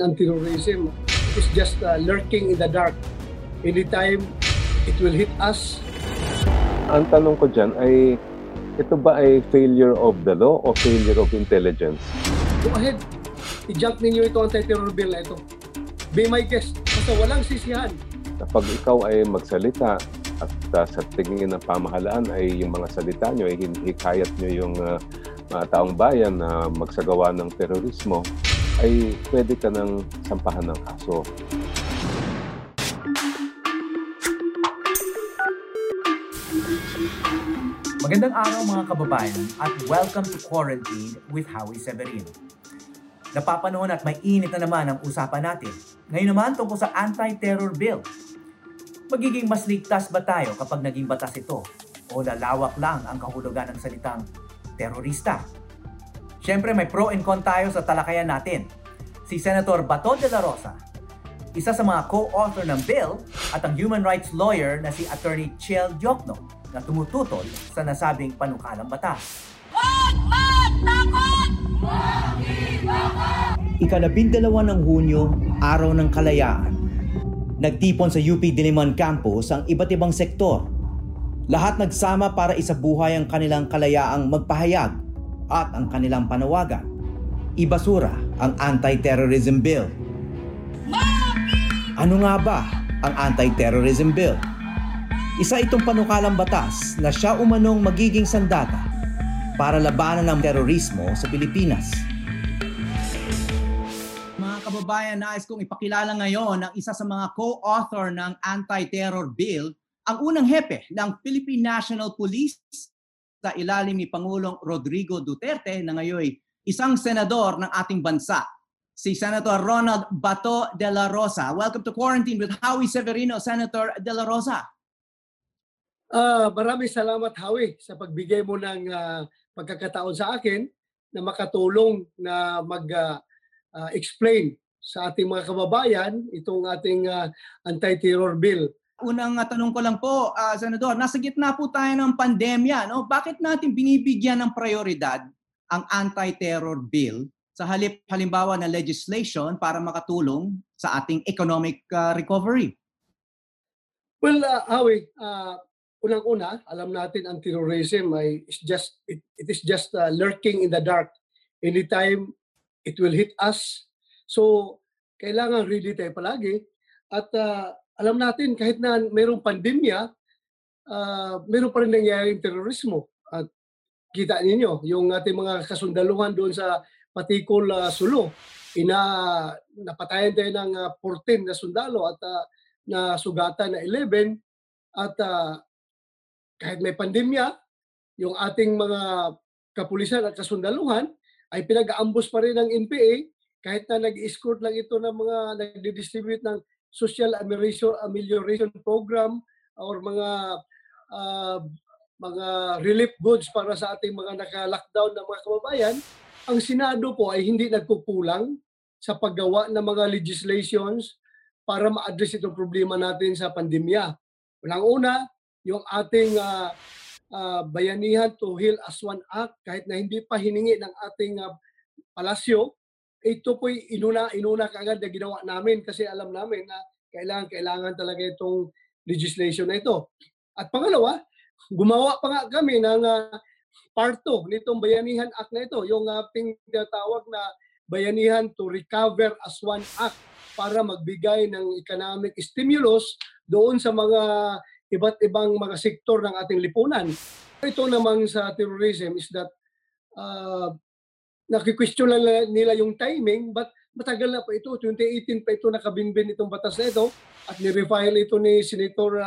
Anti-terrorism is just uh, lurking in the dark. Anytime it will hit us, Ang tanong ko dyan ay, ito ba ay failure of the law o failure of intelligence? go ahead. I-jump ninyo ito anti-terror bill na ito. Be my guest. Basta walang sisihan. Kapag ikaw ay magsalita at uh, sa tingin ng pamahalaan ay yung mga salita nyo ay hikayat nyo yung uh, mga taong bayan na magsagawa ng terorismo, ay pwede ka ng sampahan ng kaso. Magandang araw mga kababayan at welcome to Quarantine with Howie Severino. Napapanahon at may init na naman ang usapan natin. Ngayon naman tungkol sa anti-terror bill. Magiging mas ligtas ba tayo kapag naging batas ito? O lalawak lang ang kahulugan ng salitang terorista? Siyempre may pro and con tayo sa talakayan natin. Si Senator Bato de la Rosa, isa sa mga co-author ng bill at ang human rights lawyer na si Attorney Chel Diokno na tumututol sa nasabing panukalang batas. Ikalabindalawa ng Hunyo, Araw ng Kalayaan. Nagtipon sa UP Diliman Campus ang iba't ibang sektor. Lahat nagsama para isabuhay ang kanilang kalayaang magpahayag at ang kanilang panawagan. Ibasura ang Anti-Terrorism Bill. Ano nga ba ang Anti-Terrorism Bill? Isa itong panukalang batas na siya umanong magiging sandata para labanan ng terorismo sa Pilipinas. Mga kababayan, nais kong ipakilala ngayon ang isa sa mga co-author ng Anti-Terror Bill, ang unang hepe ng Philippine National Police sa ilalim ni Pangulong Rodrigo Duterte na ngayon isang senador ng ating bansa, si Senator Ronald Bato de la Rosa. Welcome to Quarantine with Howie Severino, Senator de la Rosa. Ah, maraming salamat Howie sa pagbigay mo ng ah, pagkakataon sa akin na makatulong na mag-explain sa ating mga kababayan itong ating ah, anti-terror bill. Unang uh, tanong ko lang po, uh, Senador, nasa gitna po tayo ng pandemya. No? Bakit natin binibigyan ng prioridad ang anti-terror bill sa halip halimbawa na legislation para makatulong sa ating economic uh, recovery? Well, uh, Howie, uh, unang-una, alam natin ang terrorism ay is just it, it is just uh, lurking in the dark. Anytime it will hit us. So, kailangan ready tayo palagi. At uh, alam natin kahit na mayroong pandemya, uh, mayroon pa rin nangyayaring terorismo. At kita ninyo, yung ating mga kasundaluhan doon sa Patikol uh, Sulu, ina napatayan tayo ng uh, 14 na sundalo at uh, na sugatan na 11 at uh, kahit may pandemya, yung ating mga kapulisan at kasundaluhan ay pinag-aambos pa rin ng NPA kahit na nag-escort lang ito ng mga nag-distribute ng social amelioration, amelioration program or mga uh, mga relief goods para sa ating mga naka-lockdown na mga kababayan, ang Senado po ay hindi nagkukulang sa paggawa ng mga legislations para ma-address itong problema natin sa pandemya. Unang-una, yung ating uh, uh, Bayanihan to Heal as One Act, kahit na hindi pa hiningi ng ating uh, palasyo, ito po'y inuna, inuna kaagad na ginawa namin kasi alam namin na kailangan, kailangan talaga itong legislation na ito. At pangalawa, gumawa pa nga kami ng uh, part 2 nitong Bayanihan Act na ito, yung ating tawag na Bayanihan to Recover as One Act para magbigay ng economic stimulus doon sa mga iba't ibang mga sektor ng ating lipunan. Ito naman sa terrorism is that uh, nakikwestiyon lang nila yung timing but matagal na pa ito. 2018 pa ito nakabinbin itong batas na ito at ni-refile ito ni Senator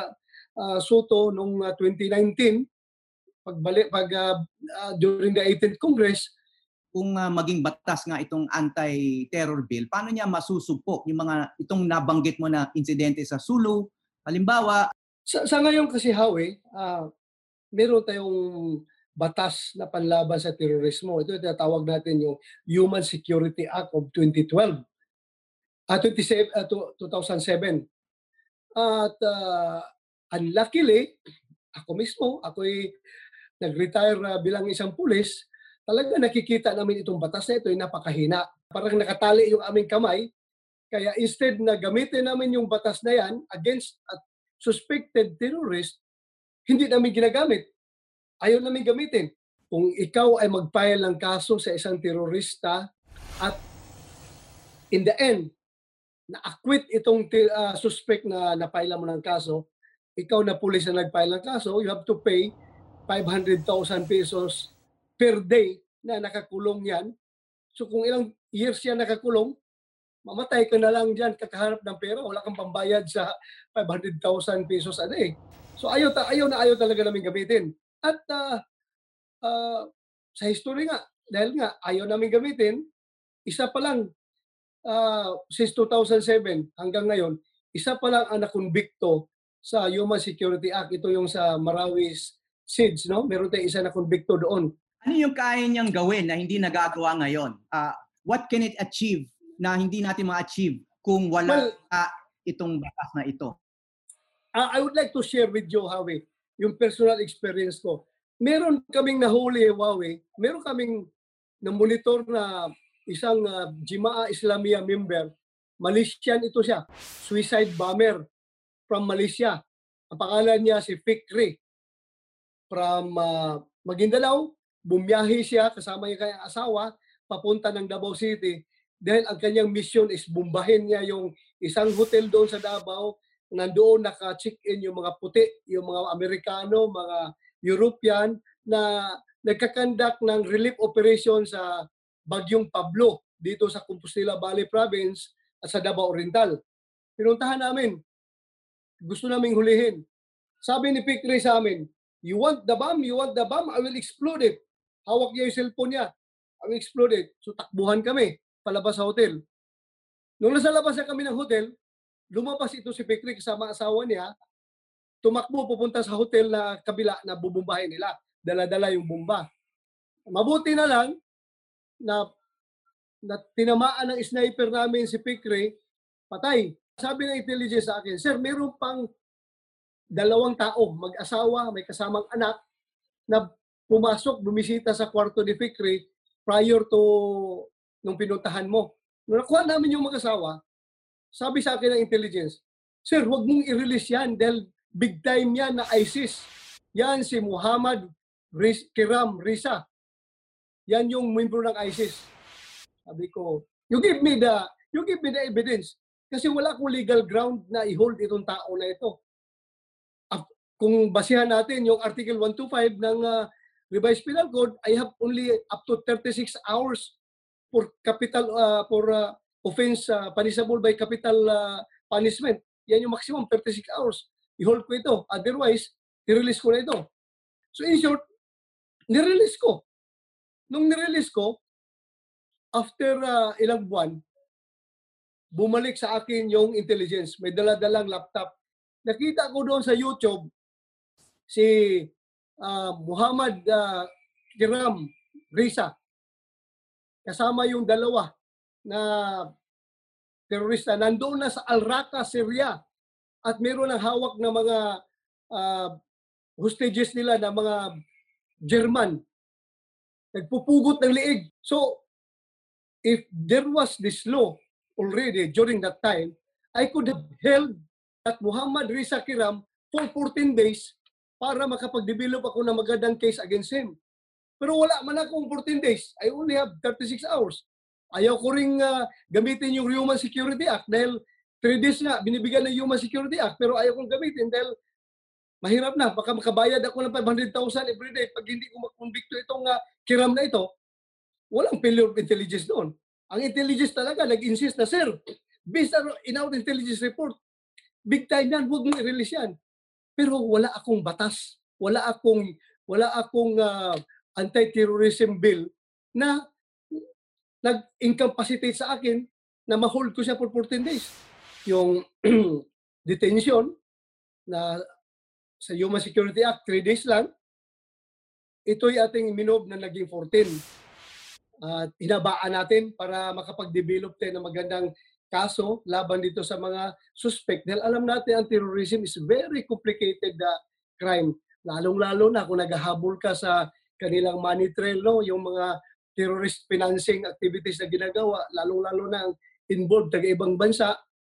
uh, Soto noong uh, 2019 pagbalik pag uh, uh, during the 18th Congress kung uh, maging batas nga itong anti-terror bill, paano niya masusugpok yung mga itong nabanggit mo na insidente sa Sulu? Halimbawa, sa, sa ngayon kasi Howie, uh, meron tayong batas na panlaban sa terorismo. Ito tinatawag natin yung Human Security Act of 2012. Uh, 27, uh, 2007. At uh, unluckily, ako mismo, ako'y nag-retire uh, bilang isang pulis, talaga nakikita namin itong batas na ito ay napakahina. Parang nakatali yung aming kamay Kaya instead na gamitin namin yung batas na yan against a suspected terrorist, hindi namin ginagamit. Ayaw namin gamitin. Kung ikaw ay mag-file ng kaso sa isang terorista at in the end, na-acquit itong ah, suspect na na-file mo ng kaso, ikaw na pulis na nag-file ng kaso, you have to pay 500,000 pesos per day na nakakulong yan. So kung ilang years yan nakakulong, mamatay ka na lang dyan, kakaharap ng pera, wala kang pambayad sa 500,000 pesos a day. So ayaw, ta- ayaw na ayaw talaga namin gamitin. At ah, ah, sa history nga, dahil nga ayaw namin gamitin, isa pa lang, ah, since 2007 hanggang ngayon, isa pa lang ang nakonbikto sa Human Security Act. Ito yung sa Marawis SIDS, no? Meron tayong isa na konbikto doon. Ano yung kaya niyang gawin na hindi nagagawa ngayon? Ah, what can it achieve na hindi natin ma-achieve kung wala Well, itong batas na ito? Ah, I would like to share with you, Howie, yung personal experience ko. Meron kaming nahuli, Huawei, meron kaming na-monitor na isang uh, Jimaa Islamia member. Malaysian ito siya. Suicide bomber from Malaysia. Ang pangalan niya si Fikri. From uh, Maguindanao, bumiyahe siya kasama yung kanyang asawa papunta ng Davao City dahil ang kanyang mission is bumbahin niya yung isang hotel doon sa Davao nandoon naka-check-in yung mga puti, yung mga Amerikano, mga European na nagkakandak ng relief operation sa Bagyong Pablo dito sa Compostela Valley Province at sa Davao Oriental. Pinuntahan namin. Gusto naming hulihin. Sabi ni Pikri sa amin, you want the bomb? You want the bomb? I will explode it. Hawak niya yung cellphone niya. I will explode it. So takbuhan kami palabas sa hotel. Nung nasa labas na kami ng hotel, lumabas ito si Pikri kasama asawa niya, tumakbo pupunta sa hotel na kabila na bubumbahin nila. Dala-dala yung bomba. Mabuti na lang na, na tinamaan ng sniper namin si Pikri, patay. Sabi ng intelligence sa akin, Sir, meron pang dalawang tao, mag-asawa, may kasamang anak, na pumasok, bumisita sa kwarto ni Fikri prior to nung pinuntahan mo. Nung nakuha namin yung mag-asawa, sabi sa akin ng intelligence, Sir, huwag mong i-release yan dahil big time yan na ISIS. Yan si Muhammad Riz- Kiram Risa. Yan yung membro ng ISIS. Sabi ko, you give me the you give me the evidence. Kasi wala akong legal ground na i-hold itong tao na ito. Kung basihan natin yung Article 125 ng uh, Revised Penal Code, I have only up to 36 hours for capital uh, for uh, offense uh, punishable by capital uh, punishment. Yan yung maximum, 36 hours. I-hold ko ito. Otherwise, i-release ko na ito. So in short, nirelease ko. Nung nirelease ko, after uh, ilang buwan, bumalik sa akin yung intelligence. May dala-dalang laptop. Nakita ko doon sa YouTube si uh, Muhammad uh, Kiram Risa. Kasama yung dalawa na terorista. Nandoon na sa Al-Raqqa, Syria. At meron ng hawak na mga uh, hostages nila na mga German. Nagpupugot ng liig. So, if there was this law already during that time, I could have held at Muhammad Risa Kiram for 14 days para makapag-develop ako ng magandang case against him. Pero wala man akong 14 days. I only have 36 hours. Ayaw ko ring uh, gamitin yung Human Security Act dahil 3 days nga binibigyan ng Human Security Act pero ayaw kong gamitin dahil mahirap na. Baka makabayad ako ng 500,000 every day pag hindi ko makonbikto itong uh, kiram na ito. Walang failure of intelligence doon. Ang intelligence talaga nag-insist na, Sir, based in our intelligence report, big time yan, huwag mong i-release yan. Pero wala akong batas, wala akong wala akong uh, anti-terrorism bill na nag-incapacitate sa akin na ma-hold ko siya for 14 days. Yung detention na sa Human Security Act, 3 days lang, ito'y ating minob na naging 14. At uh, hinabaan natin para makapag-develop tayo ng magandang kaso laban dito sa mga suspect. Dahil alam natin ang terrorism is very complicated uh, crime. Lalong-lalo na kung naghahabol ka sa kanilang money trail, no? yung mga terrorist financing activities na ginagawa, lalong-lalo na ang involved taga ibang bansa.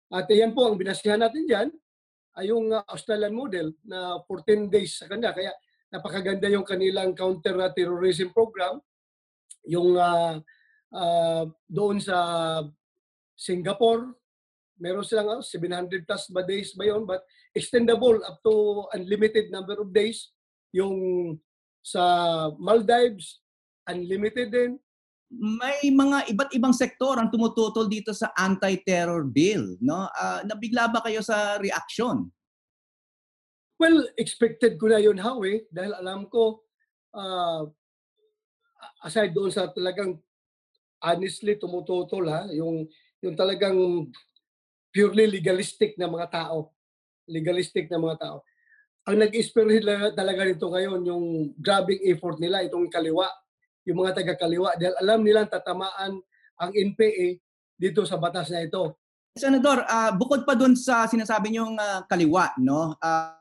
At yan po ang binasihan natin diyan ay yung uh, Australian model na 14 days sa kanya. Kaya napakaganda yung kanilang counter-terrorism program. Yung uh, uh, doon sa Singapore, meron silang uh, 700 plus ba days ba yun? But extendable up to unlimited number of days. Yung sa Maldives, unlimited din. May mga iba't ibang sektor ang tumututol dito sa anti-terror bill, no? Uh, nabigla ba kayo sa reaksyon? Well, expected ko na yun, Howie, dahil alam ko, uh, aside doon sa talagang honestly tumututol ha, yung yung talagang purely legalistic na mga tao. Legalistic na mga tao. Ang nag-inspire talaga nito ngayon, yung grabbing effort nila, itong kaliwa, yung mga taga-kaliwa, dahil alam nilang tatamaan ang NPA dito sa batas na ito. Senador, uh, bukod pa doon sa sinasabi niyong uh, kaliwa, no? Uh,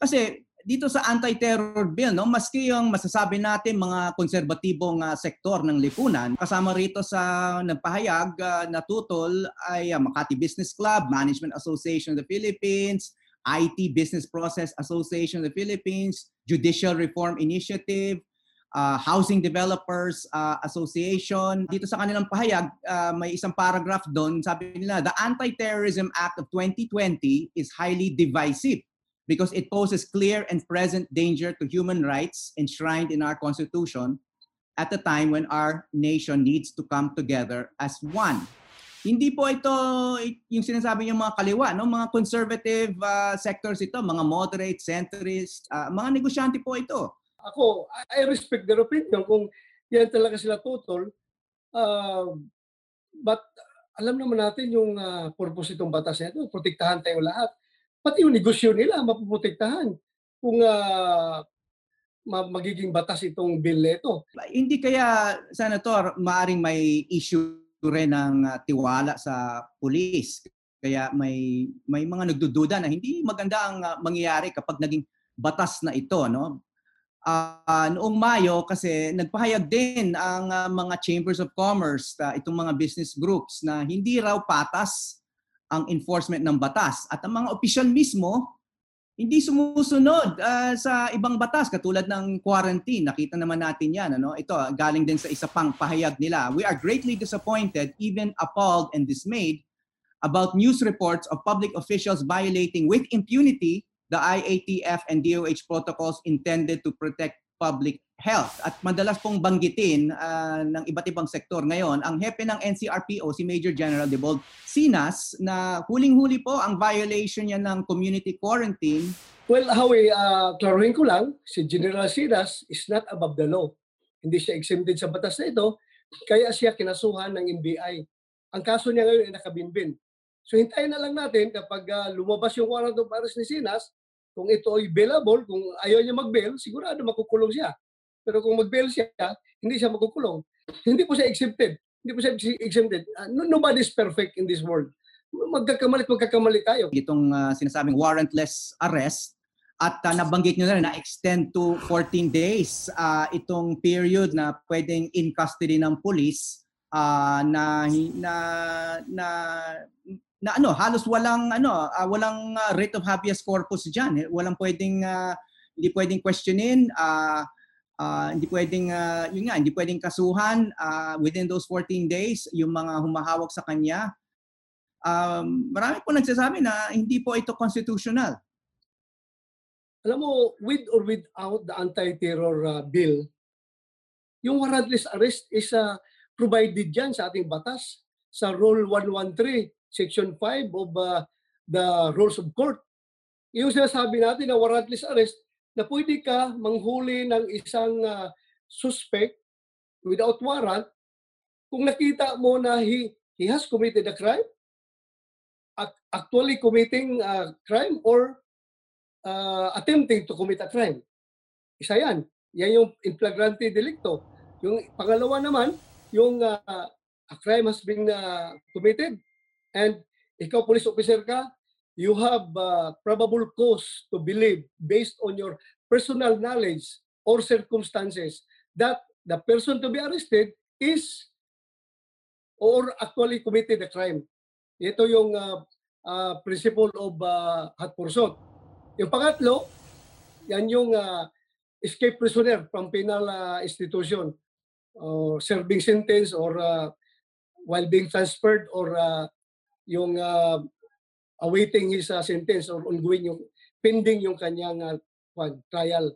kasi dito sa anti-terror bill, no, maski yung masasabi natin mga konserbatibong uh, sektor ng lipunan, kasama rito sa nagpahayag uh, na tutol ay uh, Makati Business Club, Management Association of the Philippines, IT Business Process Association of the Philippines, Judicial Reform Initiative, uh, Housing Developers uh, Association. Dito sa kanilang pahayag, uh, may isang paragraph doon, sabi nila, the Anti-Terrorism Act of 2020 is highly divisive because it poses clear and present danger to human rights enshrined in our Constitution at a time when our nation needs to come together as one. Hindi po ito yung sinasabi ng mga kaliwa, no? mga conservative uh, sectors ito, mga moderate, centrist, uh, mga negosyante po ito. Ako, I respect their opinion kung yan talaga sila tutol. Uh, but alam naman natin yung uh, purpose itong batas na ito, protektahan tayo lahat pati yung negosyo nila mapuprotektahan kung uh, magiging batas itong bill nito. Hindi kaya, Senator, maaring may issue rin ng uh, tiwala sa pulis. Kaya may may mga nagdududa na hindi maganda ang uh, mangyayari kapag naging batas na ito, no? Uh, noong Mayo kasi nagpahayag din ang uh, mga chambers of commerce, uh, itong mga business groups na hindi raw patas ang enforcement ng batas. At ang mga opisyal mismo, hindi sumusunod uh, sa ibang batas katulad ng quarantine. Nakita naman natin yan. Ano? Ito, galing din sa isa pang pahayag nila. We are greatly disappointed, even appalled and dismayed about news reports of public officials violating with impunity the IATF and DOH protocols intended to protect public health. At madalas pong banggitin uh, ng iba't ibang sektor ngayon, ang hepe ng NCRPO, si Major General Debold Sinas, na huling-huli po ang violation niya ng community quarantine. Well, Howie, uh, klaruhin ko lang, si General Sinas is not above the law. Hindi siya exempted sa batas na ito, kaya siya kinasuhan ng NBI. Ang kaso niya ngayon ay nakabinbin. So hintayin na lang natin kapag uh, lumabas yung warrant of arrest ni Sinas, kung ito ay bailable, kung ayaw niya mag-bail, sigurado makukulong siya. Pero kung mag-bail siya, hindi siya makukulong. Hindi po siya exempted. Hindi po siya exempted. Uh, nobody's perfect in this world. Magkakamali magkakamali tayo. Itong uh, sinasabing warrantless arrest, at uh, nabanggit nyo na na extend to 14 days uh, itong period na pwedeng in custody ng police uh, na na na na ano halos walang ano uh, walang uh, rate of habeas corpus diyan eh. walang pwedeng uh, hindi pwedeng questionin uh, uh, hindi pwedeng uh, yun nga hindi pwedeng kasuhan uh, within those 14 days yung mga humahawak sa kanya. Um, marami po nagsasabi na hindi po ito constitutional. Alam mo with or without the anti-terror uh, bill yung warrantless arrest is uh, provided diyan sa ating batas sa Rule 113 Section 5 of uh, the Rules of Court. Yung sinasabi natin na warrantless arrest, na pwede ka manghuli ng isang uh, suspect without warrant kung nakita mo na he, he has committed a crime, actually committing a crime or uh, attempting to commit a crime. Isa yan. Yan yung in flagrante delicto. Yung pangalawa naman, yung uh, a crime has been uh, committed and ikaw police officer ka, you have uh, probable cause to believe based on your personal knowledge or circumstances that the person to be arrested is or actually committed a crime. Ito yung uh, uh, principle of uh, hot pursuit. Yung pangatlo, yan yung uh, escape prisoner from penal uh, institution or serving sentence or uh, while being transferred or uh, yung uh, awaiting his uh, sentence or ongoing yung pending yung kanyang uh, trial.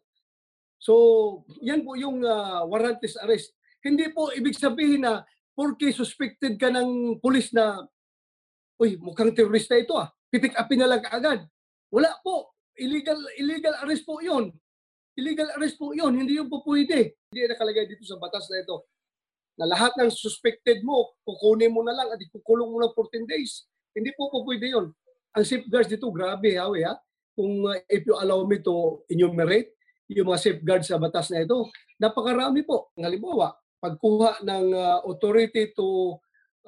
So, yan po yung uh, warrantless arrest. Hindi po ibig sabihin na porque suspected ka ng pulis na uy, mukhang terorista ito ah. Pipick upin na lang agad. Wala po. Illegal illegal arrest po 'yon. Illegal arrest po 'yon. Hindi yung po pwede. Hindi nakalagay dito sa batas na ito na lahat ng suspected mo, kukunin mo na lang at ikukulong mo ng 14 days. Hindi po po pwede 'yon. Ang safeguards dito, grabe ha, ha? Kung uh, if you allow me to enumerate yung mga safeguards sa batas na ito, napakarami po. Halimbawa, pagkuha ng uh, authority to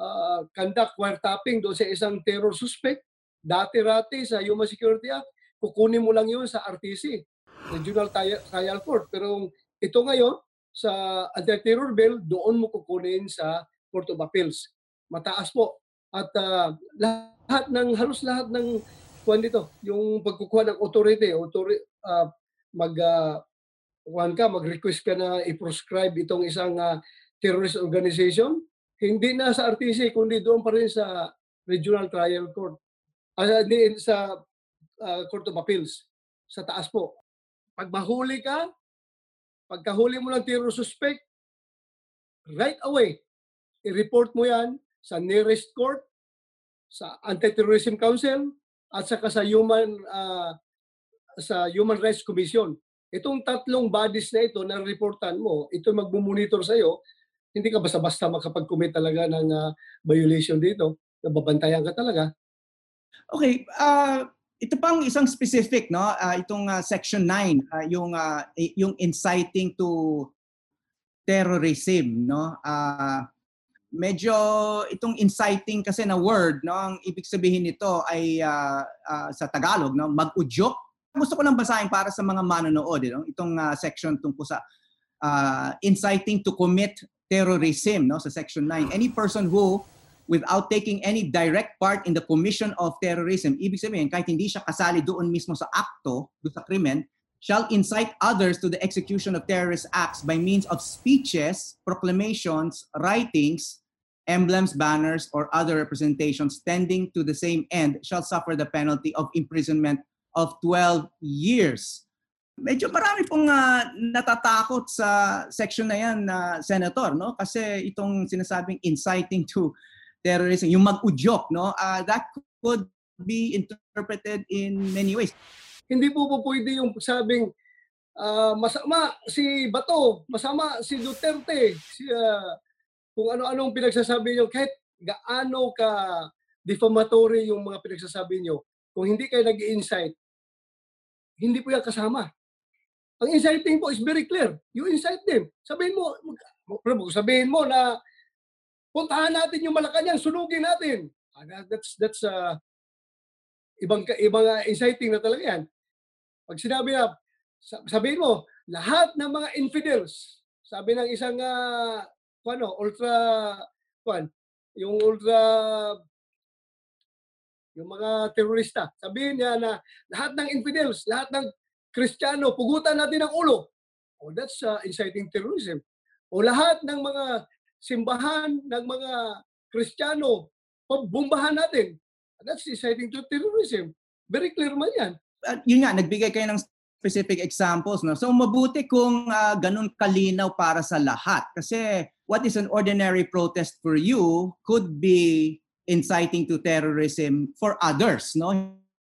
uh, conduct wiretapping doon sa isang terror suspect, dati-rati sa Human Security Act, kukunin mo lang yun sa RTC, Regional Trial Court. Pero ito ngayon, sa anti-terror bill, doon mo kukunin sa Court of Appeals. Mataas po. At uh, lahat ng, halos lahat ng kuhan dito, yung pagkukuha ng authority, authority uh, mag uh, ka, mag-request ka na i-proscribe itong isang uh, terrorist organization, hindi na sa RTC, kundi doon pa rin sa Regional Trial Court. Uh, sa uh, Court of Appeals. Sa taas po. Pag mahuli ka, pagkahuli mo ng terror suspect, right away, i-report mo yan sa nearest court, sa Anti-Terrorism Council, at saka sa Human uh, sa Human Rights Commission. Itong tatlong bodies na ito na reportan mo, ito magmumonitor sa iyo hindi ka basta-basta makapag-commit talaga ng uh, violation dito. Nababantayan ka talaga. Okay, uh, ito pang isang specific no, uh, itong uh, section 9, uh, yung uh, yung inciting to terrorism, no? Uh, medyo itong inciting kasi na word, no, ang ibig sabihin nito ay uh, uh, sa Tagalog, no, mag-udyok. Gusto ko lang basahin para sa mga manonood, no, itong uh, section tungkol sa uh, inciting to commit terrorism no? Sa section 9 any person who without taking any direct part in the commission of terrorism. Ibig sabihin kahit hindi siya kasali doon mismo sa akto do sa krimen shall incite others to the execution of terrorist acts by means of speeches proclamations writings emblems banners or other representations tending to the same end shall suffer the penalty of imprisonment of 12 years. Medyo marami pong uh, natatakot sa section na yan na uh, senator no? Kasi itong sinasabing inciting to terrorism yung mag-udyok no uh, that could be interpreted in many ways hindi po po pwede yung sabing uh, masama si Bato masama si Duterte si uh, kung ano-anong pinagsasabi niyo kahit gaano ka defamatory yung mga pinagsasabi niyo kung hindi kayo nag-incite hindi po yan kasama ang inciting po is very clear. You incite them. Sabihin mo, sabihin mo na puntahan natin yung Malacanang, sunugin natin. Ah, that's that's uh, ibang ibang uh, inciting na talaga yan. Pag sinabi na sabihin mo lahat ng mga infidels, sabi ng isang uh, ano, ultra kwan, yung ultra yung mga terorista, sabihin niya na lahat ng infidels, lahat ng Kristiyano, pugutan natin ang ulo. Oh, that's uh, inciting terrorism. O lahat ng mga simbahan ng mga Kristiyano, pabombahan natin. That's inciting to terrorism. Very clear man yan. At yun nga, nagbigay kayo ng specific examples. No? So mabuti kung uh, ganun kalinaw para sa lahat. Kasi what is an ordinary protest for you could be inciting to terrorism for others. No?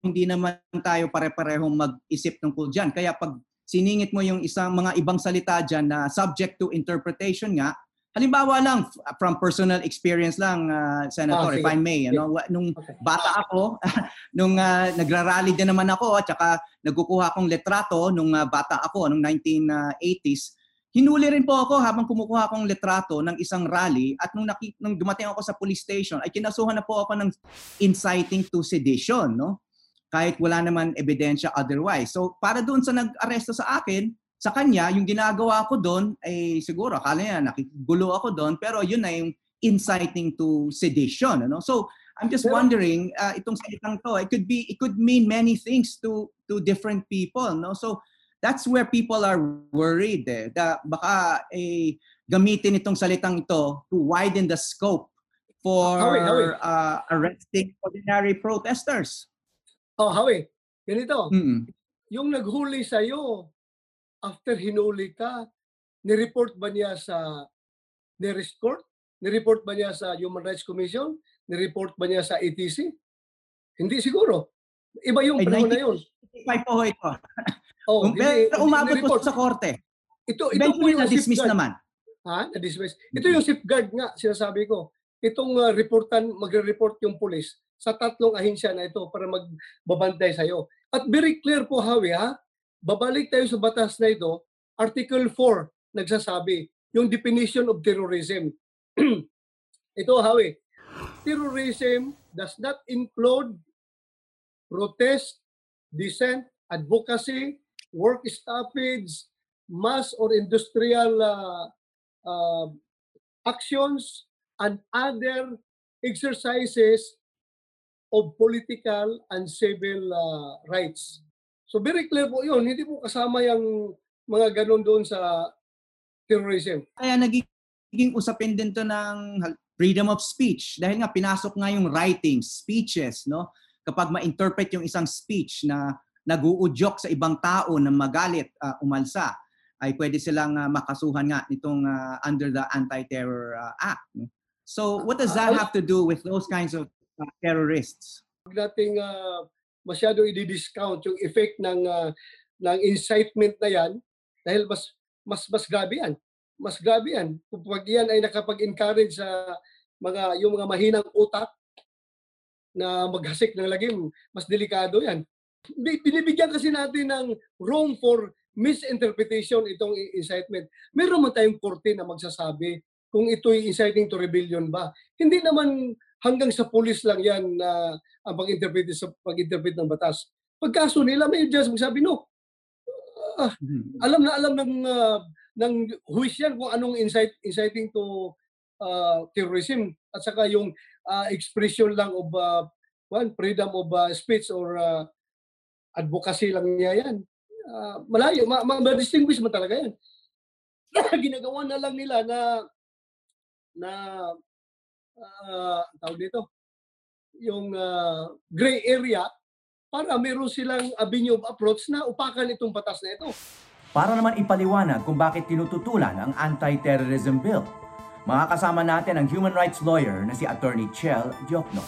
hindi naman tayo pare-parehong mag-isip tungkol dyan. Kaya pag siningit mo yung isang mga ibang salita dyan na subject to interpretation nga, halimbawa lang, from personal experience lang, uh, Senator, oh, if I may, ano, nung okay. bata ako, nung uh, nagrarally din naman ako, at saka nagkukuha akong letrato nung uh, bata ako, nung 1980s, Hinuli rin po ako habang kumukuha akong letrato ng isang rally at nung, naki, nung dumating ako sa police station ay kinasuhan na po ako ng inciting to sedition. No? kahit wala naman ebidensya otherwise. So para doon sa nag-aresto sa akin, sa kanya, yung ginagawa ko doon ay siguro akala niya nakigulo ako doon pero yun na yung inciting to sedition. Ano? So I'm just Pero- wondering, uh, itong salitang to, it could be, it could mean many things to to different people. No? So that's where people are worried. Eh, da, baka eh, gamitin itong salitang ito to widen the scope for Hawi, hawi. uh, arresting ordinary protesters. Oh, Hawi, ganito. Mm-mm. Yung naghuli sa'yo, after hinuli ka, nireport ba niya sa nearest court? Nireport ba niya sa Human Rights Commission? Nireport ba niya sa ATC? Hindi siguro. Iba yung panahon na yun. 95 po ito. Oh, Um, Pero umabot po nireport. sa korte. Ito, ito po yung na-dismiss naman. Ha? Na-dismiss. Ito yung safeguard nga, sinasabi ko. Itong uh, reportan, magre-report yung pulis sa tatlong ahensya na ito para magbabantay sa'yo. At very clear po, Hawi, ha? Babalik tayo sa batas na ito. Article 4 nagsasabi, yung definition of terrorism. ito, Hawi. Terrorism does not include protest, dissent, advocacy, work stoppage, mass or industrial uh, uh, actions and other exercises of political and civil uh, rights. So very clear po yun. Hindi po kasama yung mga ganun doon sa terrorism. Kaya nagiging usapin din to ng freedom of speech dahil nga pinasok nga yung writing, speeches, no? Kapag ma-interpret yung isang speech na naguudyok sa ibang tao na magalit, uh, umalsa, ay pwede silang uh, makasuhan nga nitong uh, under the Anti-Terror uh, Act. no? So what does that have to do with those kinds of uh, terrorists? Huwag nating uh, masyado i-discount yung effect ng uh, ng incitement na yan dahil mas mas mas grabe yan. Mas grabe yan. Kapag yan ay nakapag-encourage sa mga yung mga mahinang utak na maghasik ng lagim, mas delikado yan. Bi- Binibigyan kasi natin ng room for misinterpretation itong incitement. Meron man tayong korte na magsasabi kung ito'y inciting to rebellion ba. Hindi naman hanggang sa pulis lang yan na ang pag-interpret sa pag-interpret ng batas. Pagkaso nila may just magsabi no. Ah, alam na alam ng uh, ng huwis yan kung anong incite, inciting to uh, terrorism at saka yung uh, expression lang of uh, one, freedom of uh, speech or uh, advocacy lang niya yan. Uh, malayo, ma- ma- ma-distinguish mo talaga yan. Ginagawa na lang nila na na uh, tawag dito, yung uh, gray area para meron silang avenue of approach na upakan itong batas na ito. Para naman ipaliwanag kung bakit tinututulan ang anti-terrorism bill. Makakasama natin ang human rights lawyer na si Attorney Chel Diokno.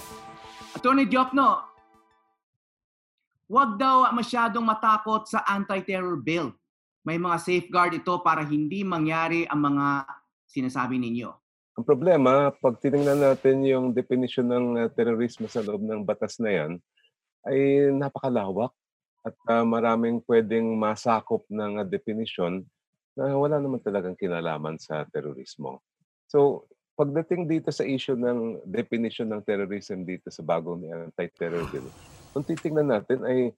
Attorney Diokno, wag daw masyadong matakot sa anti-terror bill. May mga safeguard ito para hindi mangyari ang mga sinasabi ninyo. Ang problema, pag tinignan natin yung definition ng uh, terorismo sa loob ng batas na yan, ay napakalawak at uh, maraming pwedeng masakop ng uh, definition na wala naman talagang kinalaman sa terorismo. So, pagdating dito sa issue ng definition ng terrorism dito sa bagong anti-terror bill, kung titingnan natin ay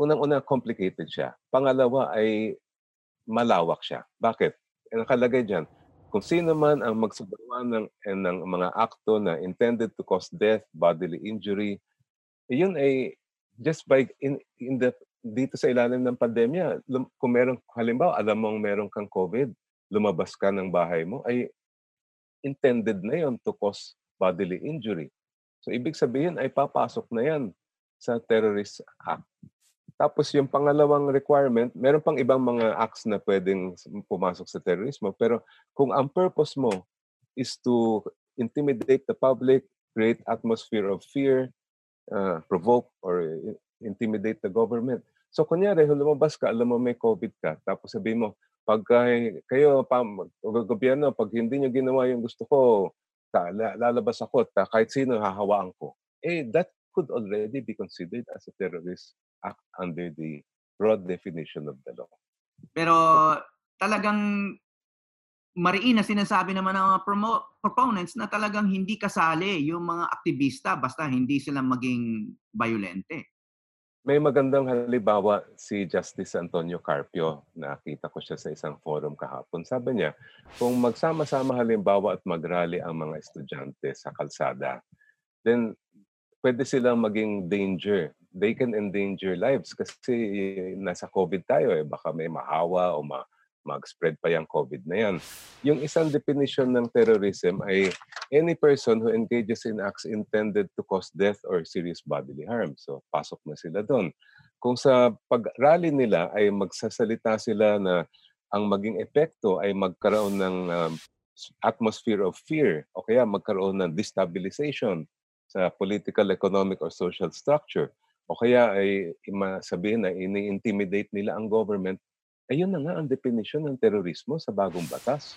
unang-una complicated siya. Pangalawa ay malawak siya. Bakit? Nakalagay dyan, kung sino man ang magsagawa ng, eh, ng mga akto na intended to cause death, bodily injury, yun ay just by in, in the dito sa ilalim ng pandemya, lum, kung meron halimbawa alam mong meron kang COVID, lumabas ka ng bahay mo ay intended na yon to cause bodily injury. So ibig sabihin ay papasok na yan sa terrorist act. Tapos yung pangalawang requirement, meron pang ibang mga acts na pwedeng pumasok sa terrorismo, pero kung ang purpose mo is to intimidate the public, create atmosphere of fear, uh, provoke or intimidate the government. So kunyari, lumabas ka, alam mo may COVID ka, tapos sabihin mo, pag kayo, pa, gobyerno, pag hindi nyo ginawa yung gusto ko, ta, lalabas ako, ta, kahit sino hahawaan ko. Eh, that could already be considered as a terrorist act under the broad definition of the law. Pero talagang mariin na sinasabi naman ng mga promo- proponents na talagang hindi kasali yung mga aktivista basta hindi sila maging violente. May magandang halimbawa si Justice Antonio Carpio. Nakita ko siya sa isang forum kahapon. Sabi niya, kung magsama-sama halimbawa at magrally ang mga estudyante sa kalsada, then pwede silang maging danger. They can endanger lives kasi nasa COVID tayo eh. Baka may mahawa o ma mag-spread pa yung COVID na yan. Yung isang definition ng terrorism ay any person who engages in acts intended to cause death or serious bodily harm. So, pasok na sila doon. Kung sa pag-rally nila ay magsasalita sila na ang maging epekto ay magkaroon ng um, atmosphere of fear o kaya magkaroon ng destabilization sa political, economic, or social structure o kaya ay sabihin na ini-intimidate nila ang government Ayun na nga ang definition ng terorismo sa bagong batas.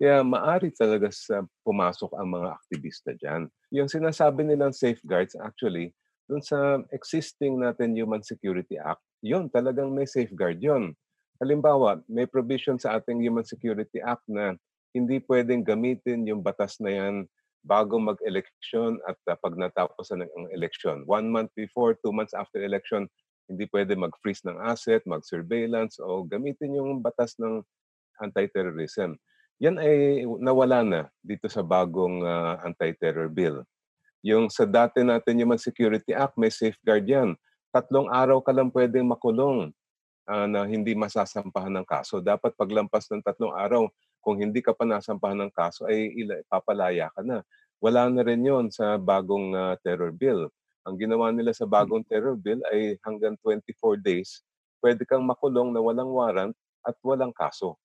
Kaya maari talaga sa pumasok ang mga aktivista dyan. Yung sinasabi nilang safeguards, actually, dun sa existing natin Human Security Act, yun, talagang may safeguard yun. Halimbawa, may provision sa ating Human Security Act na hindi pwedeng gamitin yung batas na yan bago mag-eleksyon at uh, pag natapos ng eleksyon. One month before, two months after election, hindi pwede mag-freeze ng asset, mag-surveillance o gamitin yung batas ng anti-terrorism. Yan ay nawala na dito sa bagong uh, anti-terror bill. Yung sa dati natin Human Security Act, may safeguard yan. Tatlong araw ka lang pwedeng makulong uh, na hindi masasampahan ng kaso. Dapat paglampas ng tatlong araw, kung hindi ka pa nasampahan ng kaso, ay papalaya ka na. Wala na rin yon sa bagong uh, terror bill. Ang ginawa nila sa hmm. bagong terror bill ay hanggang 24 days, pwede kang makulong na walang warrant at walang kaso.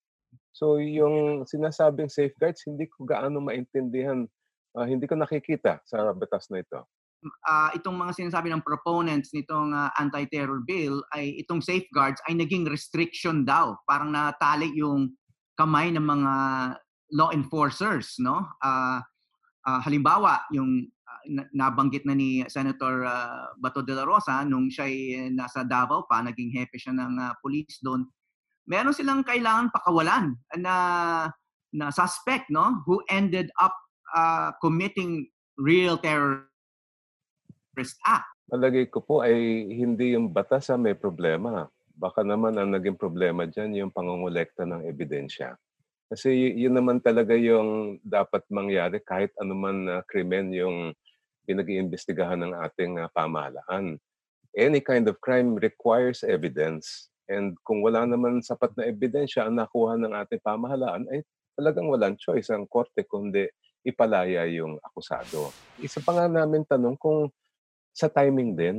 So yung sinasabing safeguards, hindi ko gaano maintindihan, uh, hindi ko nakikita sa batas na ito. Uh, itong mga sinasabi ng proponents nitong uh, anti-terror bill ay itong safeguards ay naging restriction daw. Parang natali yung kamay ng mga law enforcers, no? Uh, uh, halimbawa, yung nabanggit na ni Senator uh, Bato de la Rosa nung siya ay nasa Davao pa, naging hepe siya ng uh, police doon. Meron silang kailangan pakawalan na na suspect no who ended up uh, committing real terrorist act. Palagay ko po ay hindi yung batas ang may problema. Baka naman ang naging problema diyan yung pangongolekta ng ebidensya. Kasi yun naman talaga yung dapat mangyari kahit anuman na krimen yung pinag-iimbestigahan ng ating uh, pamahalaan. Any kind of crime requires evidence. And kung wala naman sapat na ebidensya ang nakuha ng ating pamahalaan, ay talagang walang choice ang korte kundi ipalaya yung akusado. Isa pa nga namin tanong kung sa timing din.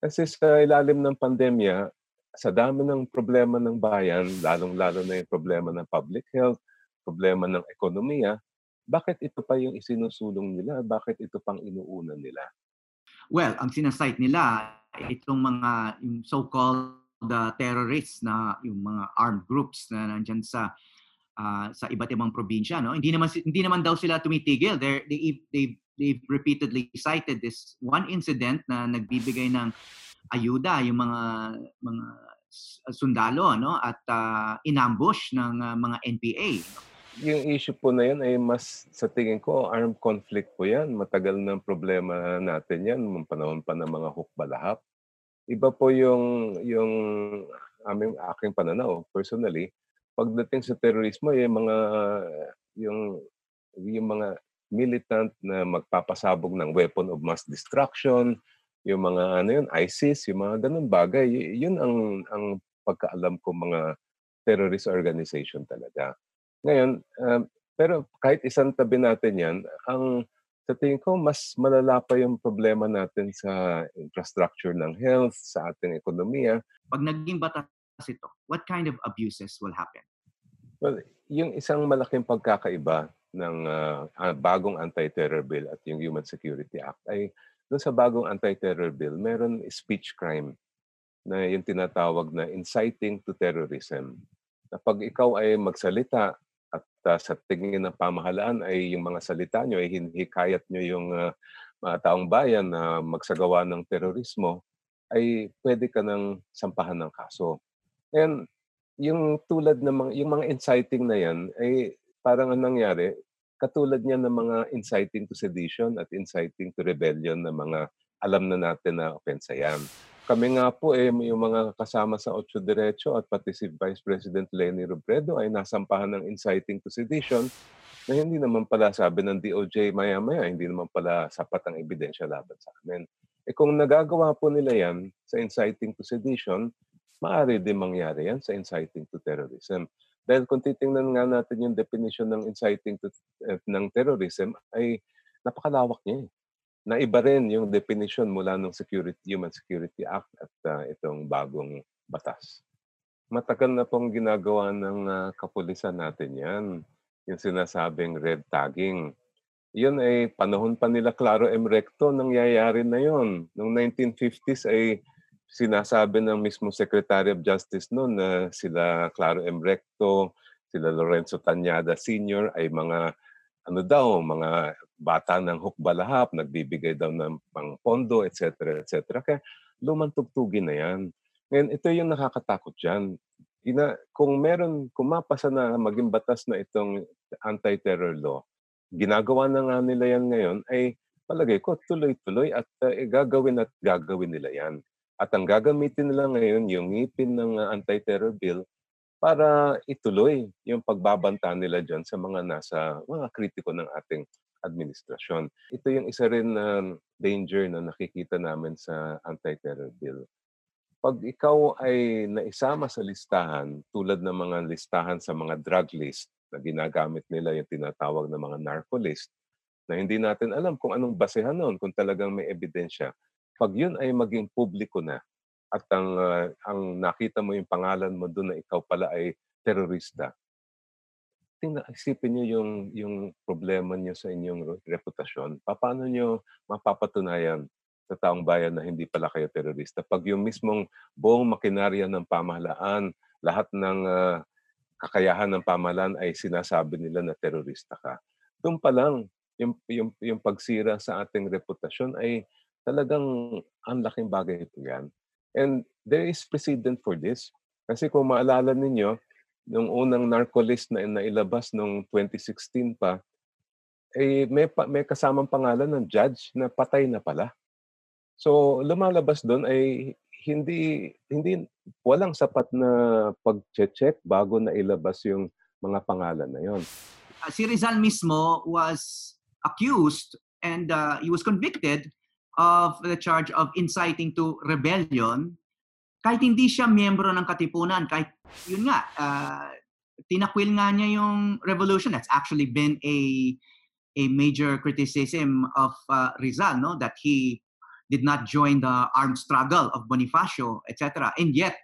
Kasi sa ilalim ng pandemya, sa dami ng problema ng bayan, lalong-lalo na yung problema ng public health, problema ng ekonomiya, bakit ito pa yung isinusulong nila? Bakit ito pang inuuna nila? Well, ang sinasite nila, itong mga yung so-called the terrorists na yung mga armed groups na nandiyan sa uh, sa iba't ibang probinsya no hindi naman hindi naman daw sila tumitigil they they they they've repeatedly cited this one incident na nagbibigay ng ayuda yung mga mga sundalo no at uh, inambush ng uh, mga NPA yung issue po na yan ay mas sa tingin ko armed conflict po yan. Matagal ng problema natin yan, mga panahon pa ng mga hukbalahap. Iba po yung yung aming aking pananaw personally. Pagdating sa terorismo, yung mga yung yung mga militant na magpapasabog ng weapon of mass destruction, yung mga ano yun, ISIS, yung mga ganun bagay, yun ang ang pagkaalam ko mga terrorist organization talaga. Ngayon, um, pero kahit isang tabi natin yan, ang sa tingin ko, mas malala pa yung problema natin sa infrastructure ng health, sa ating ekonomiya. Pag naging batas ito, what kind of abuses will happen? Well, yung isang malaking pagkakaiba ng uh, bagong anti-terror bill at yung Human Security Act ay doon sa bagong anti-terror bill, meron speech crime na yung tinatawag na inciting to terrorism. Na pag ikaw ay magsalita at uh, sa tingin ng pamahalaan ay yung mga salita nyo ay hinihikayat nyo yung uh, mga taong bayan na magsagawa ng terorismo, ay pwede ka nang sampahan ng kaso. And yung tulad ng mga, yung mga inciting na yan, ay parang anong nangyari, katulad niya ng mga inciting to sedition at inciting to rebellion na mga alam na natin na ofensa yan. Kami nga po eh, yung mga kasama sa Ocho Derecho at pati si Vice President Lenny Robredo ay nasampahan ng inciting to sedition na hindi naman pala sabi ng DOJ maya-maya, hindi naman pala sapat ang ebidensya laban sa amin. Eh kung nagagawa po nila yan sa inciting to sedition, maaari din mangyari yan sa inciting to terrorism. Dahil kung titingnan nga natin yung definition ng inciting to, uh, ng terrorism ay napakalawak niya eh na iba rin yung definition mula ng Security, Human Security Act at uh, itong bagong batas. Matagal na pong ginagawa ng uh, kapulisan natin yan, yung sinasabing red tagging. Yun ay panahon pa nila Claro M. Recto, nangyayari na yon. Noong 1950s ay sinasabi ng mismo Secretary of Justice noon na sila Claro M. Recto, sila Lorenzo Tanyada Sr. ay mga ano daw, mga bata ng hukbalahap, nagbibigay daw ng pang pondo, etc. etc. Kaya lumang tugtugin na yan. Ngayon, ito yung nakakatakot dyan. Ina, kung meron, kung mapasa na maging batas na itong anti-terror law, ginagawa na nga nila yan ngayon, ay palagay ko tuloy-tuloy at uh, gagawin at gagawin nila yan. At ang gagamitin nila ngayon, yung ngipin ng uh, anti-terror bill, para ituloy yung pagbabanta nila dyan sa mga nasa mga kritiko ng ating administrasyon. Ito yung isa rin na danger na nakikita namin sa anti-terror bill. Pag ikaw ay naisama sa listahan, tulad ng mga listahan sa mga drug list na ginagamit nila yung tinatawag na mga narco list, na hindi natin alam kung anong basehan noon, kung talagang may ebidensya. Pag yun ay maging publiko na, at ang, uh, ang nakita mo yung pangalan mo doon na ikaw pala ay terorista, tingnan, isipin niyo yung, yung problema niyo sa inyong reputasyon. Paano niyo mapapatunayan sa taong bayan na hindi pala kayo terorista? Pag yung mismong buong makinarya ng pamahalaan, lahat ng uh, kakayahan ng pamahalaan ay sinasabi nila na terorista ka. Doon pa lang, yung, yung, yung pagsira sa ating reputasyon ay talagang ang laking bagay ito yan. And there is precedent for this. Kasi kung maalala ninyo, nung unang narco list na nailabas nung 2016 pa, eh, may, may kasamang pangalan ng judge na patay na pala. So lumalabas doon ay hindi hindi walang sapat na pag-check bago na ilabas yung mga pangalan na yon. Uh, si Rizal mismo was accused and uh, he was convicted of the charge of inciting to rebellion kahit hindi siya miyembro ng katipunan, kahit yun nga, uh, tinakwil nga niya yung revolution. That's actually been a a major criticism of uh, Rizal, no? That he did not join the armed struggle of Bonifacio, etc. And yet,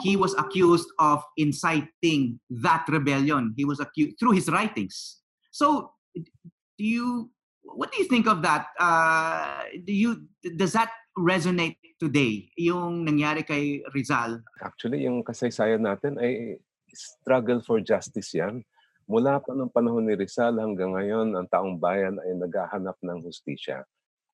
he was accused of inciting that rebellion. He was accused through his writings. So, do you what do you think of that? Uh, do you does that resonate today yung nangyari kay Rizal? Actually, yung kasaysayan natin ay struggle for justice yan. Mula pa ng panahon ni Rizal hanggang ngayon, ang taong bayan ay naghahanap ng hustisya.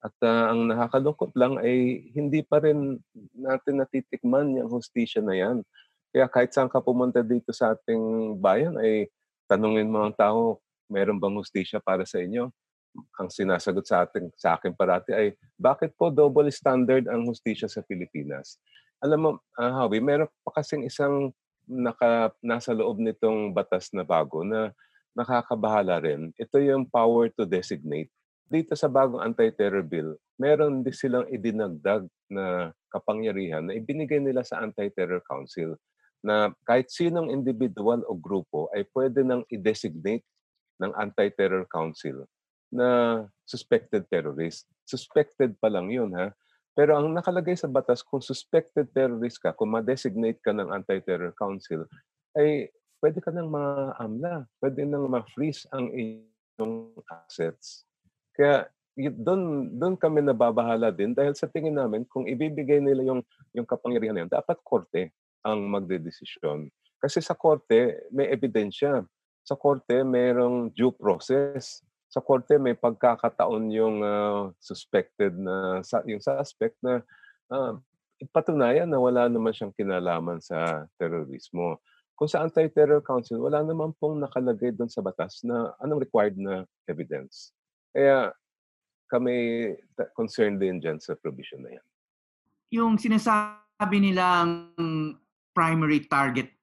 At uh, ang nakakalungkot lang ay hindi pa rin natin natitikman yung hustisya na yan. Kaya kahit saan ka pumunta dito sa ating bayan ay tanungin mo ang tao, meron bang hustisya para sa inyo? Ang sinasagot sa atin sa akin parati ay bakit po double standard ang hustisya sa Pilipinas? Alam mo, uh, Howie, meron pa kasing isang naka, nasa loob nitong batas na bago na nakakabahala rin. Ito yung power to designate. Dito sa bagong anti-terror bill, meron din silang idinagdag na kapangyarihan na ibinigay nila sa Anti-Terror Council na kahit sinong individual o grupo ay pwede nang i-designate ng Anti-Terror Council na suspected terrorist. Suspected pa lang yun, ha? Pero ang nakalagay sa batas, kung suspected terrorist ka, kung ma-designate ka ng Anti-Terror Council, ay pwede ka nang ma-amla, pwede nang ma-freeze ang inyong assets. Kaya doon doon kami nababahala din dahil sa tingin namin kung ibibigay nila yung yung kapangyarihan na yun, dapat korte ang magdedesisyon. Kasi sa korte may ebidensya. Sa korte mayroong due process sa korte may pagkakataon yung uh, suspected na yung suspect na uh, patunayan na wala naman siyang kinalaman sa terorismo. Kung sa Anti-Terror Council, wala naman pong nakalagay doon sa batas na anong required na evidence. Kaya kami concerned din dyan sa provision na yan. yung sinasabi nilang primary target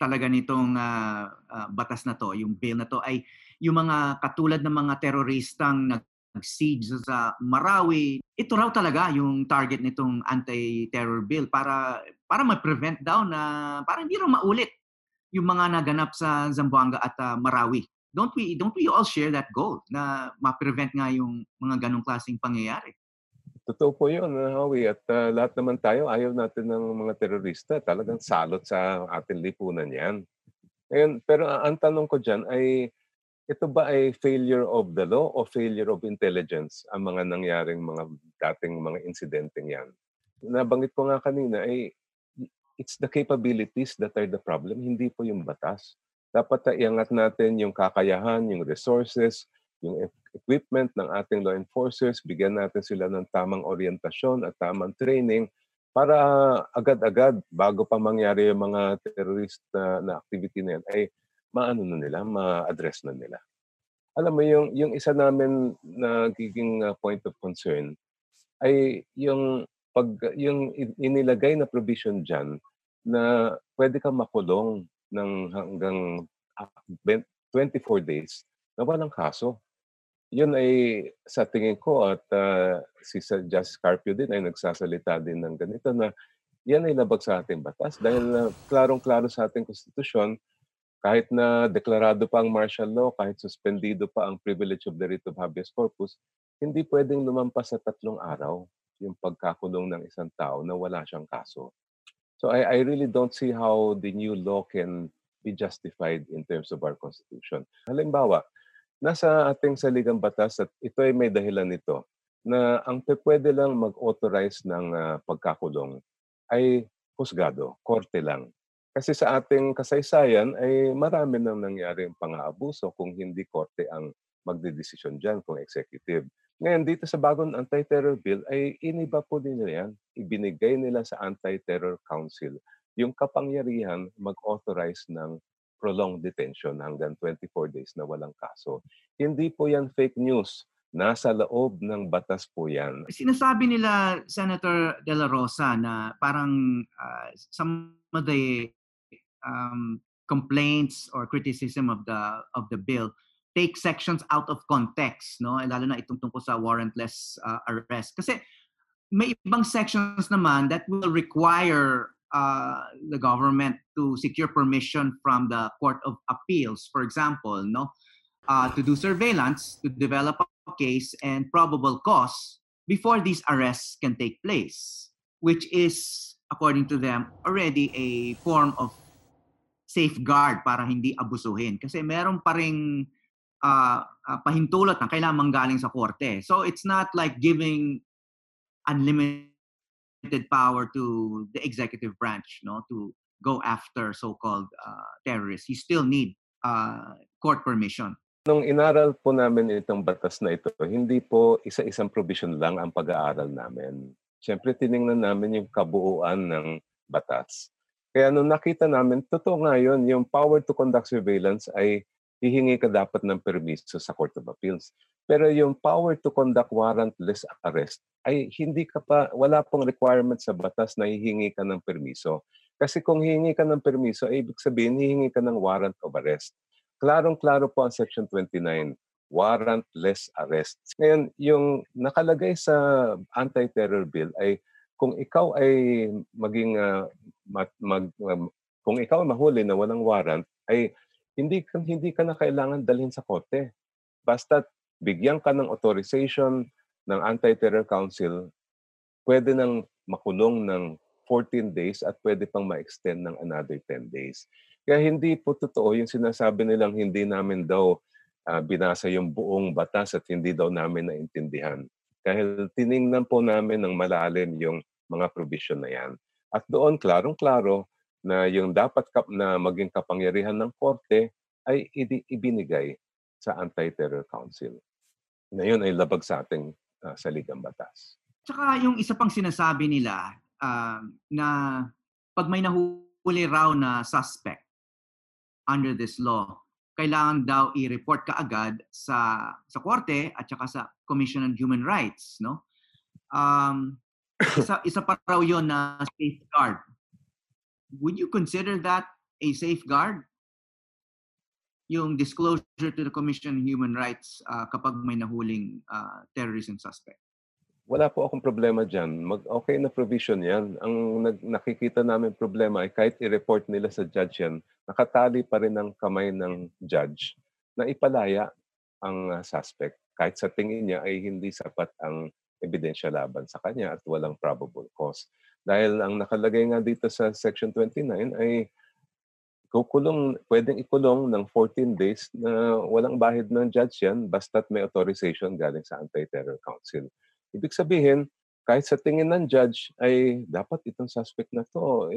talaga nitong ah, ah, batas na to, yung bill na to ay yung mga katulad ng mga teroristang nag-siege sa Marawi. Ito raw talaga yung target nitong anti-terror bill para para ma-prevent daw na para hindi raw maulit yung mga naganap sa Zamboanga at ah, Marawi. Don't we don't we all share that goal na ma-prevent nga yung mga ganong klaseng pangyayari? Totoo po yun, uh, Howie. At uh, lahat naman tayo, ayaw natin ng mga terorista. Talagang salot sa ating lipunan yan. Ngayon, pero ang tanong ko dyan ay, ito ba ay failure of the law o failure of intelligence ang mga nangyaring mga dating mga insidenteng yan? Nabanggit ko nga kanina ay it's the capabilities that are the problem, hindi po yung batas. Dapat iangat natin yung kakayahan, yung resources, yung equipment ng ating law enforcers, bigyan natin sila ng tamang orientasyon at tamang training para agad-agad, bago pa mangyari yung mga terrorist na, na activity na yan, ay maano na nila, ma-address na nila. Alam mo, yung, yung isa namin nagiging uh, point of concern ay yung pag yung inilagay na provision diyan na pwede kang makulong ng hanggang 24 days na walang kaso yun ay sa tingin ko at uh, si Justice Carpio din ay nagsasalita din ng ganito na yan ay labag sa ating batas dahil uh, klarong-klaro sa ating konstitusyon kahit na deklarado pa ang martial law, kahit suspendido pa ang privilege of the writ of habeas corpus, hindi pwedeng lumampas sa tatlong araw yung pagkakulong ng isang tao na wala siyang kaso. So I, I really don't see how the new law can be justified in terms of our constitution. Halimbawa, nasa ating saligang batas at ito ay may dahilan nito na ang pwede lang mag-authorize ng uh, pagkakulong ay husgado, korte lang. Kasi sa ating kasaysayan ay marami nang nangyari ang pang-aabuso kung hindi korte ang magdedesisyon dyan kung executive. Ngayon, dito sa bagong anti-terror bill ay iniba po din nila yan. Ibinigay nila sa Anti-Terror Council yung kapangyarihan mag-authorize ng prolonged detention hanggang 24 days na walang kaso. Hindi po yan fake news. Nasa loob ng batas po yan. Sinasabi nila, Senator De La Rosa, na parang uh, some of the um, complaints or criticism of the of the bill take sections out of context, no? Lalo na itong tungkol sa warrantless uh, arrest. Kasi may ibang sections naman that will require uh, the government to secure permission from the Court of Appeals, for example, no, uh, to do surveillance, to develop a case and probable cause before these arrests can take place, which is, according to them, already a form of safeguard para hindi abusuhin. Kasi meron pa ring uh, uh, pahintulot na kailangan manggaling sa korte. So it's not like giving unlimited limited power to the executive branch no to go after so-called uh, terrorists. You still need uh, court permission. Nung inaral po namin itong batas na ito, hindi po isa-isang provision lang ang pag-aaral namin. Siyempre, tiningnan namin yung kabuuan ng batas. Kaya nung nakita namin, totoo nga yun, yung power to conduct surveillance ay hihingi ka dapat ng permiso sa Court of Appeals. Pero yung power to conduct warrantless arrest ay hindi ka pa, wala pong requirement sa batas na hihingi ka ng permiso. Kasi kung hihingi ka ng permiso, ay ibig sabihin hihingi ka ng warrant of arrest. Klarong-klaro po ang Section 29, warrantless arrest. Ngayon, yung nakalagay sa anti-terror bill ay kung ikaw ay maging uh, mag, mag, um, kung ikaw mahuli na walang warrant ay hindi hindi ka na kailangan dalhin sa korte. Basta bigyan ka ng authorization ng Anti-Terror Council, pwede nang makulong ng 14 days at pwede pang ma-extend ng another 10 days. Kaya hindi po totoo yung sinasabi nilang hindi namin daw uh, binasa yung buong batas at hindi daw namin naintindihan. Dahil tiningnan po namin ng malalim yung mga provision na yan. At doon, klarong-klaro na yung dapat kap na maging kapangyarihan ng korte ay ibinigay sa Anti-Terror Council. Na yun ay labag sa ating uh, saligang batas. Tsaka yung isa pang sinasabi nila uh, na pag may nahuli raw na suspect under this law, kailangan daw i-report ka agad sa sa korte at saka sa Commission on Human Rights, no? Um, isa, isa pa raw yun na safeguard. Would you consider that a safeguard? Yung disclosure to the Commission on Human Rights uh, kapag may nahuling uh, terrorism suspect? Wala po akong problema dyan. Mag, okay na provision yan. Ang nag, nakikita namin problema ay kahit i-report nila sa judge yan, nakatali pa rin ang kamay ng judge na ipalaya ang uh, suspect kahit sa tingin niya ay hindi sapat ang ebidensya laban sa kanya at walang probable cause. Dahil ang nakalagay nga dito sa Section 29 ay kukulong, pwedeng ikulong ng 14 days na walang bahid ng judge yan basta't may authorization galing sa Anti-Terror Council. Ibig sabihin, kahit sa tingin ng judge ay dapat itong suspect na to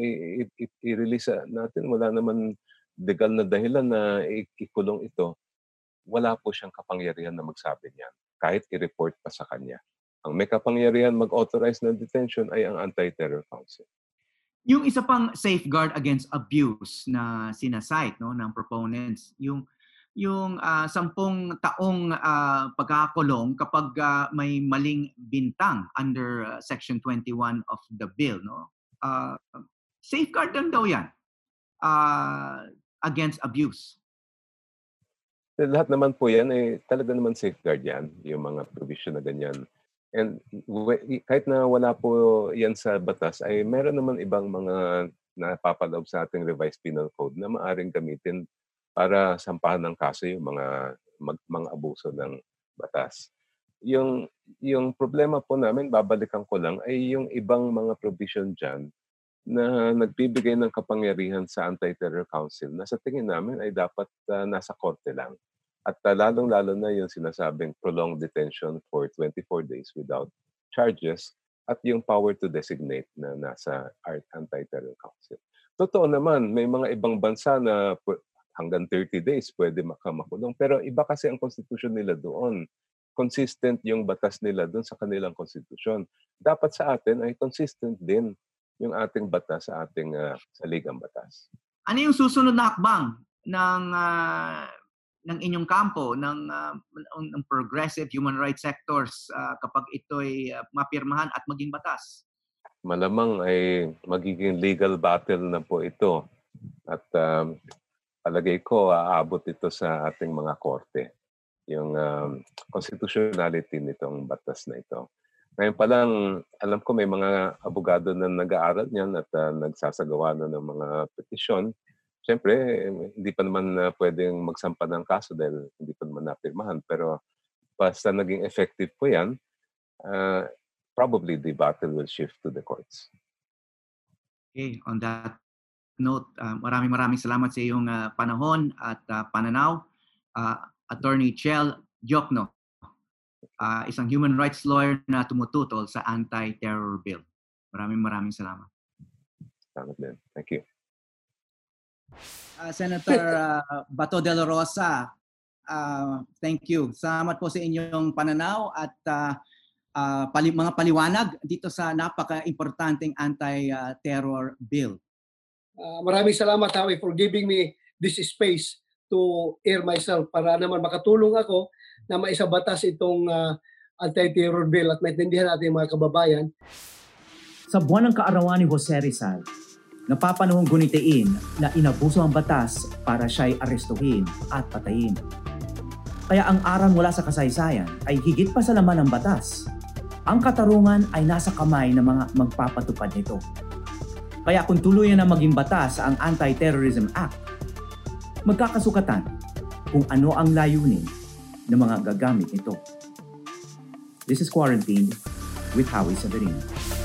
i-release natin. Wala naman legal na dahilan na ikulong ito. Wala po siyang kapangyarihan na magsabi niyan kahit i-report pa sa kanya. Ang may kapangyarihan mag-authorize ng detention ay ang Anti-Terror Council. Yung isa pang safeguard against abuse na sinasite no ng proponents, yung yung uh, sampung taong uh, pagkakakulong kapag uh, may maling bintang under uh, section 21 of the bill no uh, safeguard lang daw yan uh, against abuse lahat naman po yan eh talaga naman safeguard yan yung mga provision na ganyan and kahit na wala po yan sa batas ay meron naman ibang mga napapaloob sa ating revised penal code na maaring gamitin para sampahan ng kaso yung mga mag, mga abuso ng batas. Yung yung problema po namin, babalikan ko lang, ay yung ibang mga provision diyan na nagbibigay ng kapangyarihan sa Anti-Terror Council na sa tingin namin ay dapat uh, nasa korte lang. At uh, lalong-lalo na yung sinasabing prolonged detention for 24 days without charges at yung power to designate na nasa Anti-Terror Council. Totoo naman, may mga ibang bansa na hanggang 30 days pwede makamakulong. Pero iba kasi ang constitution nila doon. Consistent yung batas nila doon sa kanilang constitution. Dapat sa atin ay consistent din yung ating batas sa ating uh, saligang batas. Ano yung susunod na hakbang ng uh, ng inyong kampo ng uh, ng progressive human rights sectors uh, kapag ito'y uh, mapirmahan at maging batas? Malamang ay magiging legal battle na po ito. At um, palagay ko aabot ito sa ating mga korte yung um, constitutionality nitong batas na ito. Ngayon pa lang, alam ko may mga abogado na nag-aaral niyan at uh, nagsasagawa na ng mga petisyon. Siyempre, hindi pa naman uh, pwedeng magsampa ng kaso dahil hindi pa naman napirmahan. Pero basta naging effective po yan, uh, probably the battle will shift to the courts. Okay, on that note, uh, maraming maraming salamat sa iyong uh, panahon at uh, pananaw. Uh, Attorney Chel Jokno, uh, isang human rights lawyer na tumututol sa anti-terror bill. Maraming maraming salamat. Salamat din. Thank you. Uh, Senator uh, Bato de la Rosa, uh, thank you. Salamat po sa inyong pananaw at uh, uh, pali- mga paliwanag dito sa napaka-importanteng anti-terror bill. Uh, maraming salamat, Howie, for giving me this space to air myself para naman makatulong ako na maisabatas itong uh, anti-terror bill at maintindihan natin mga kababayan. Sa buwan ng kaarawan ni Jose Rizal, napapanahong gunitain na inabuso ang batas para siya'y arestuhin at patayin. Kaya ang arang mula sa kasaysayan ay higit pa sa laman ng batas. Ang katarungan ay nasa kamay ng mga magpapatupad nito. Kaya kung tuluyan na maging batas ang Anti-Terrorism Act, magkakasukatan kung ano ang layunin ng mga gagamit nito. This is Quarantined with Howie Severino.